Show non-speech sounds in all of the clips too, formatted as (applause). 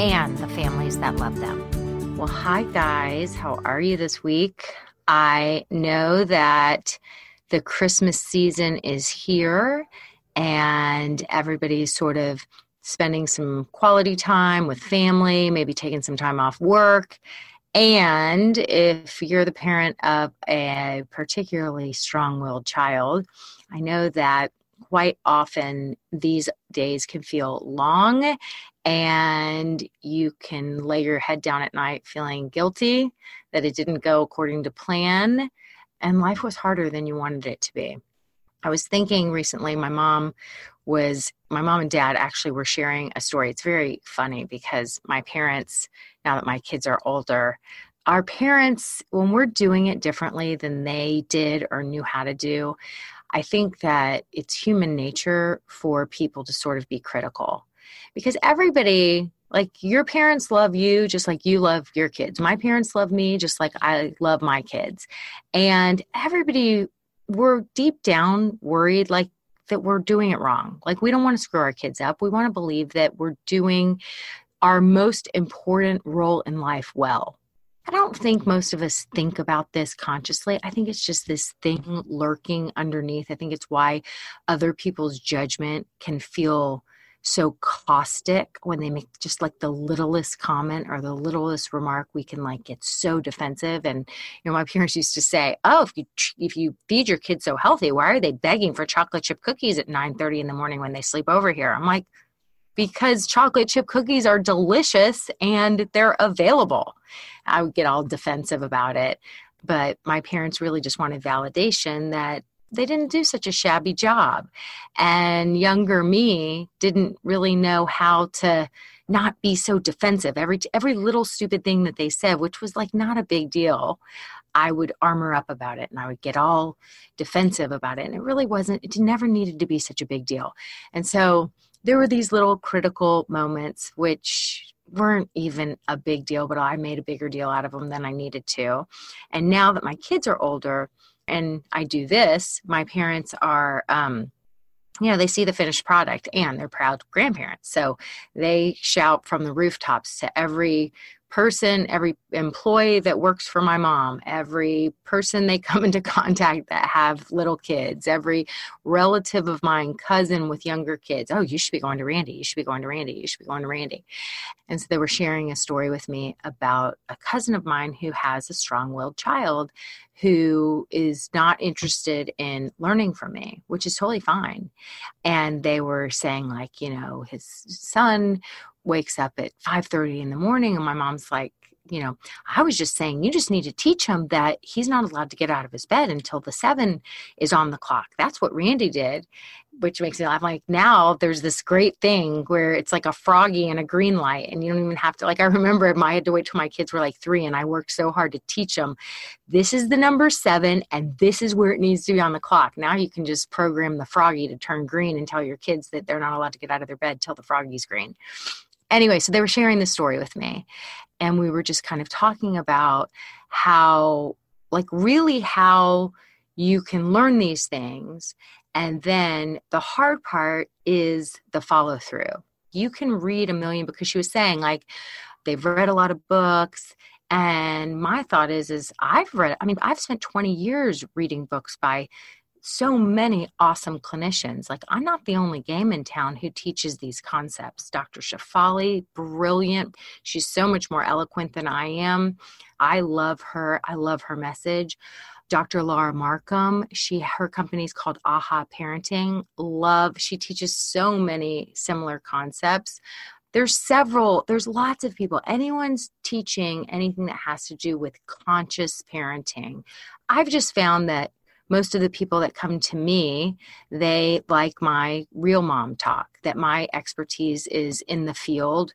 and the families that love them. Well, hi, guys. How are you this week? I know that the Christmas season is here and everybody's sort of spending some quality time with family, maybe taking some time off work. And if you're the parent of a particularly strong willed child, I know that quite often these days can feel long and you can lay your head down at night feeling guilty that it didn't go according to plan and life was harder than you wanted it to be. I was thinking recently, my mom was, my mom and dad actually were sharing a story. It's very funny because my parents, now that my kids are older, our parents, when we're doing it differently than they did or knew how to do, I think that it's human nature for people to sort of be critical because everybody like your parents love you just like you love your kids. My parents love me just like i love my kids. And everybody we're deep down worried like that we're doing it wrong. Like we don't want to screw our kids up. We want to believe that we're doing our most important role in life well I don't think most of us think about this consciously. I think it's just this thing lurking underneath. I think it's why other people's judgment can feel so caustic when they make just like the littlest comment or the littlest remark we can like get so defensive and you know my (laughs) parents used to say oh if you if you feed your kids so healthy why are they begging for chocolate chip cookies at 9 30 in the morning when they sleep over here i'm like because chocolate chip cookies are delicious and they're available i would get all defensive about it but my parents really just wanted validation that they didn't do such a shabby job. And younger me didn't really know how to not be so defensive. Every every little stupid thing that they said, which was like not a big deal, I would armor up about it and I would get all defensive about it. And it really wasn't, it never needed to be such a big deal. And so there were these little critical moments which weren't even a big deal, but I made a bigger deal out of them than I needed to. And now that my kids are older, and I do this, my parents are, um, you know, they see the finished product and they're proud grandparents. So they shout from the rooftops to every person, every employee that works for my mom, every person they come (laughs) into contact that have little kids, every relative of mine, cousin with younger kids. Oh, you should be going to Randi. You should be going to Randi. You should be going to Randi. And so they were sharing a story with me about a cousin of mine who has a strong willed child who is not interested in learning from me, which is totally fine. And they were saying, like, you know, his son wakes up at 5:30 in the morning and my mom's like you know i was just saying you just need to teach him that he's not allowed to get out of his bed until the seven is on the clock. That's what Randi did which makes me laugh. Like now there's this great thing where it's like a froggy and a green light and you don't even have to like i remember i had to wait till my kids were like three and i worked so hard to teach them this is the number seven and this is where it needs to be on the clock. Now you can just program the froggy to turn green and tell your kids that they're not allowed to get out of their bed till the froggy's green anyway, so they were sharing this story with me. And we were just kind of talking about how, like, really how you can learn these things. And then the hard part is the follow through. You can read a million because she was saying, like, they've read a lot of books and my thought is is i've read i mean i've spent 20 years reading books by so many awesome clinicians. Like, I'm not the only game in town who teaches these concepts. Dr. Shefali, brilliant. She's so much more eloquent than I am. I love her. I love her message. Dr. Laura Markham, she her company is called Aha Parenting. Love, she teaches so many similar concepts. There's several, there's lots of people. Anyone's teaching anything that has to do with conscious parenting. I've just found that most of the people that come to me, they like my real mom talk, that my expertise is in the field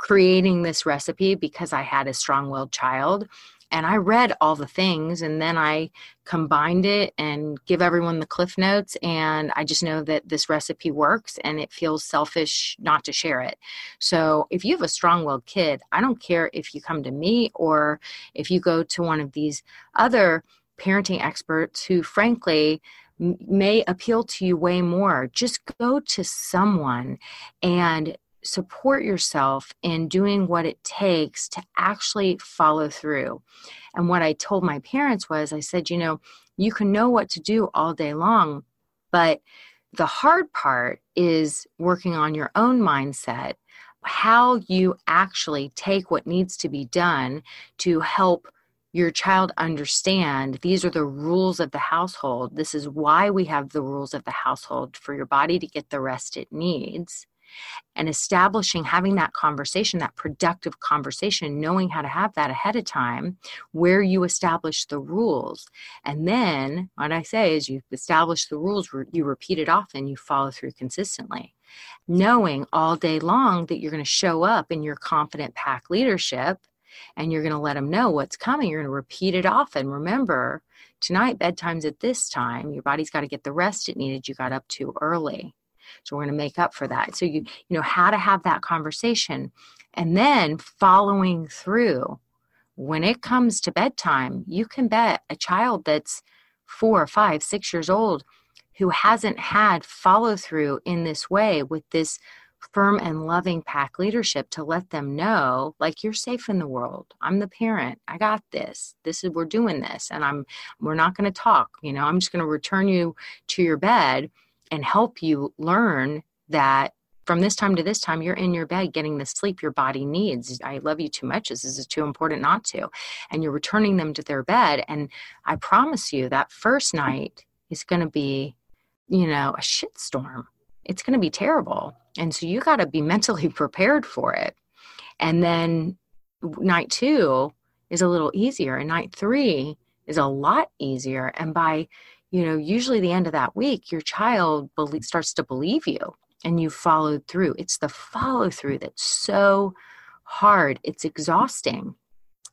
creating this recipe because I had a strong willed child. And I read all the things and then I combined it and give everyone the cliff notes. And I just know that this recipe works and it feels selfish not to share it. So if you have a strong willed kid, I don't care if you come to me or if you go to one of these other parenting experts who, frankly, may appeal to you way more. Just go to someone and support yourself in doing what it takes to actually follow through. And what I told my parents was I said, you know, you can know what to do all day long, but the hard part is working on your own mindset, how you actually take what needs to be done to help your child understand these are the rules of the household. This is why we have the rules of the household for your body to get the rest it needs. And establishing, having that conversation, that productive conversation, knowing how to have that ahead of time, where you establish the rules. And then what I say is you establish the rules, you repeat it often, you follow through consistently knowing all day long that you're going to show up in your confident pack leadership and you're going to let them know what's coming. You're going to repeat it often. Remember, tonight, bedtime's at this time. Your body's got to get the rest it needed. You got up too early. So we're going to make up for that. So you you know how to have that conversation and then following through. When it comes to bedtime, you can bet a child that's four, five, six years old who hasn't had follow through in this way with this firm and loving pack leadership to let them know like you're safe in the world. I'm the parent. I got this. This is we're doing this and i'm we're not going to talk you know? I'm just going to return you to your bed and help you learn that from this time to this time you're in your bed getting the sleep your body needs. I love you too much. This is too important not to. And you're returning them to their bed and i promise you that first night is going to be you know a shitstorm it's going to be terrible. And so you got to be mentally (laughs) prepared for it. And then night two is a little easier, and night three is a lot easier. And by, you know, usually the end of that week, your child starts to believe you and you followed through. It's the follow through that's so hard, it's exhausting.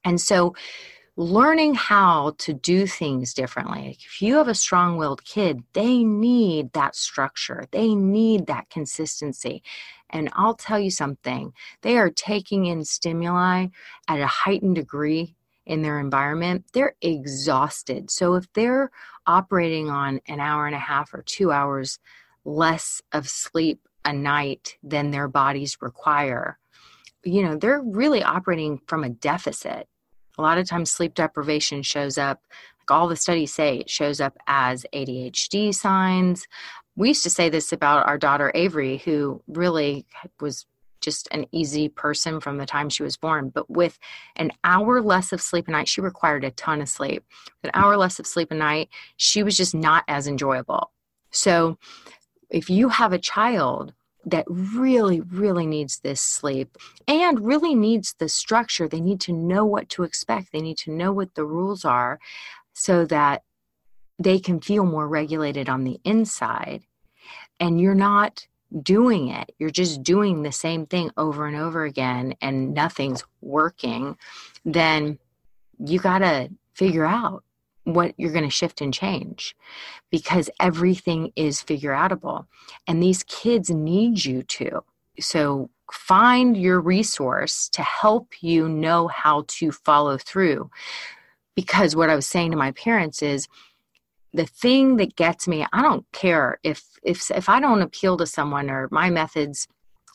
And so, learning how to do things differently. If you have a strong willed kid, they need that structure, they need that consistency. And I'll tell you something, they are taking in stimuli at a heightened degree in their environment, they're exhausted. So if they're operating on an hour and a half or two hours less of sleep a night than their bodies require, you know, they're really operating from a deficit a lot of times sleep deprivation shows up like all the studies say it shows up as adhd signs. We used to say this about our daughter avery who really was just an easy person from the time she was born but with an hour less of sleep a night she required a ton of sleep. An hour less of sleep a night she was just not as enjoyable. So if you have a child that really, really needs this sleep and really needs the structure. They need to know what to expect, they need to know what the rules are so that they can feel more regulated on the inside. And you're not doing it, you're just doing the same thing over and over again, and nothing's working. Then you got to figure out what you're going to shift and change because everything is figure outable and these kids need you to. So find your resource to help you know how to follow through because what i was saying to my parents is the thing that gets me i don't care if if if i don't appeal to someone or my methods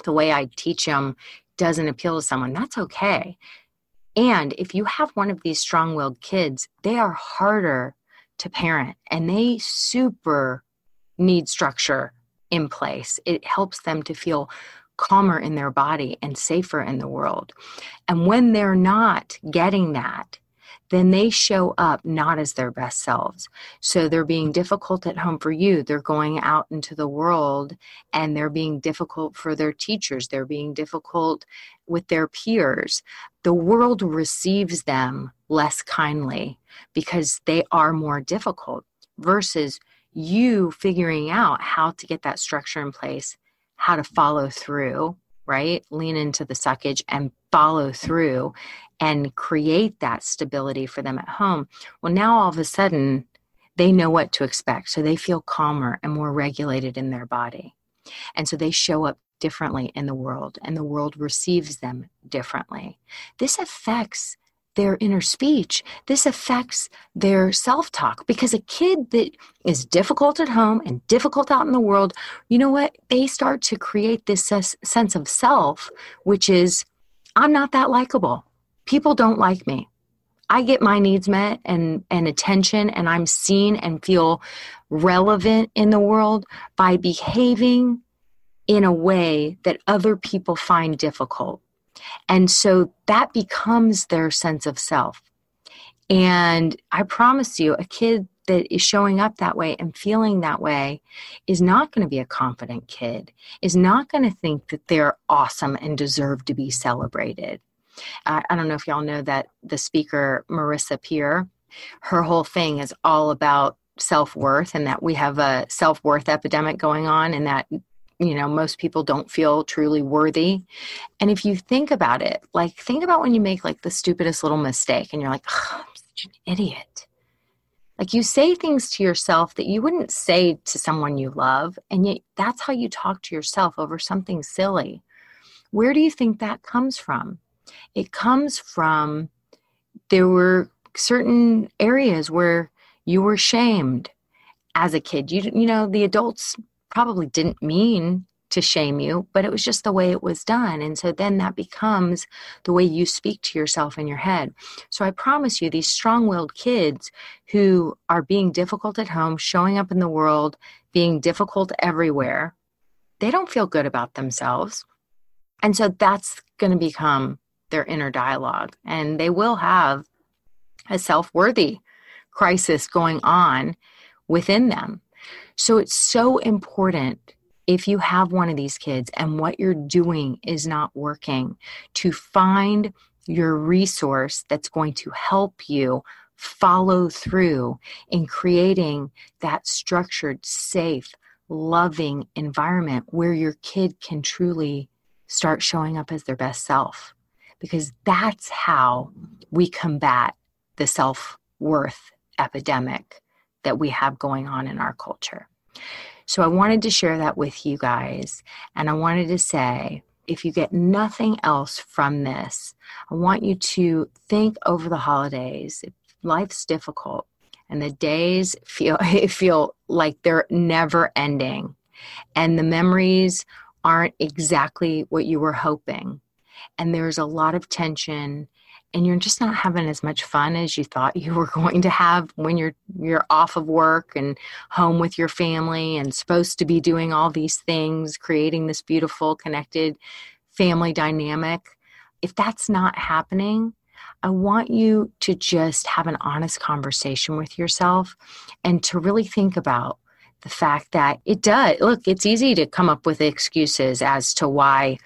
the way i teach them doesn't appeal to someone that's okay and if you have one of these strong willed kids, they are harder to parent and they super need structure in place. It helps them to feel calmer in their body and safer in the world. And when they're not getting that, then they show up not as their best selves. So they're being difficult at home for you. They're going out into the world and they're being difficult for their teachers. They're being difficult with their peers. The world receives them less kindly because they are more difficult versus you figuring out how to get that structure in place, how to follow through, right? Lean into the suckage and follow through and create that stability for them at home. Well, now all of a sudden, they know what to expect. So they feel calmer and more regulated in their body. And so they show up differently in the world, and the world receives them differently. This affects their inner speech. This affects their self talk because a kid that is difficult at home and difficult out in the world, you know what? They start to create this sense of self, which is, I'm not that likable people don't like me. I get my needs met and, and attention, and I'm seen and feel relevant in the world by behaving in a way that other people find difficult. And so that becomes their sense of self. And I promise you, a kid that is showing up that way and feeling that way is not going to be a confident kid, is not going to think that they're awesome and deserve to be celebrated. I, I don't know if y'all know that the speaker, Marissa Peer, her whole thing is all about self worth and that we have a self worth epidemic going on and that you know most people don't feel truly worthy and if you think about it like think about when you make like the stupidest little mistake and you're like i'm such an idiot like you say things to yourself that you wouldn't say to someone you love and yet that's how you talk to yourself over something silly where do you think that comes from it comes from there were certain areas where you were shamed as a kid. You you know, the adults probably didn't mean to shame you, but it was just the way it was done. And so then that becomes the way you speak to yourself in your head. So I promise you, these strong willed kids who are being difficult at home, showing up in the world, being difficult everywhere, they don't feel good about themselves. And so that's going to become their inner dialogue. And they will have a self worthy crisis going on within them. So it's so important if you have one of these kids and what you're doing is not working to find your resource that's going to help you follow through in creating that structured, safe, loving environment where your kid can truly start showing up as their best self because that's how we combat the self worth epidemic that we have going on in our culture. So I wanted to share that with you guys. And I wanted to say, if you get nothing else from this, I want you to think over the holidays. If life's difficult and the days feel (laughs) feel like they're never ending and the memories aren't exactly what you were hoping and there's a lot of tension and you're just not having as much fun as you thought you were (laughs) going to have when you're you're off of work and home with your family and supposed to be doing all these things creating this beautiful connected family dynamic. If that's not happening I want you to just have an honest conversation with yourself and to really think about the fact that it does look it's easy to come up with excuses as to why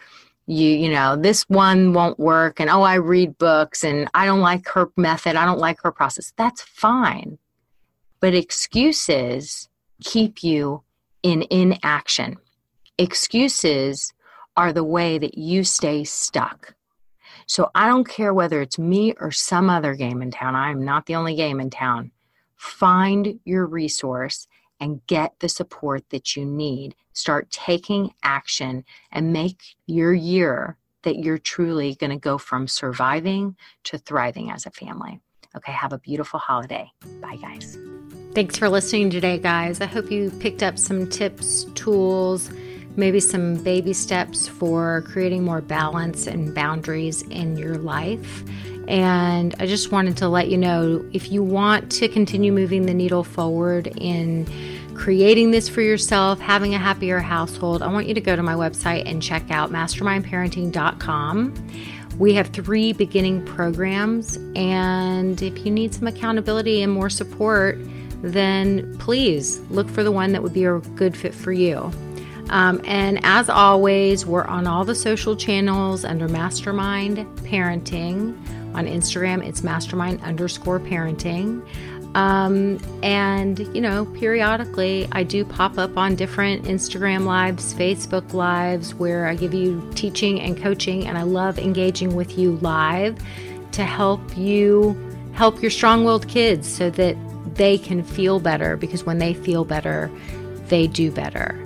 you you know this one won't work and oh i read books and i don't like her method i don't like her process that's fine. But excuses keep you in inaction. Excuses are the way that you stay stuck. So i don't care whether it's me or some other game in town i'm not the only game in town. Find your resource and get the support that you need. Start taking action and make your year that you're truly going to go from surviving to thriving as a family. Okay, have a beautiful holiday. Bye, guys. Thanks for listening today, guys. I hope you picked up some tips, tools, maybe some baby steps for creating more balance and boundaries in your life And I just wanted to let you know if you want to continue moving the needle forward in creating this for yourself, having a happier household, I want you to go to my website and check out mastermindparenting.com. We have three beginning programs, and if you need some accountability and more support, then please look for the one that would be a good fit for you. Um, and as always, we're on all the social channels under Mastermind Parenting. On Instagram, it's mastermind underscore parenting. Um, and, you know, periodically I do pop up on different Instagram lives, Facebook lives, where I give you teaching and coaching, and I love engaging with you live to help you help your strong willed kids so that they can feel better because when they feel better, they do better.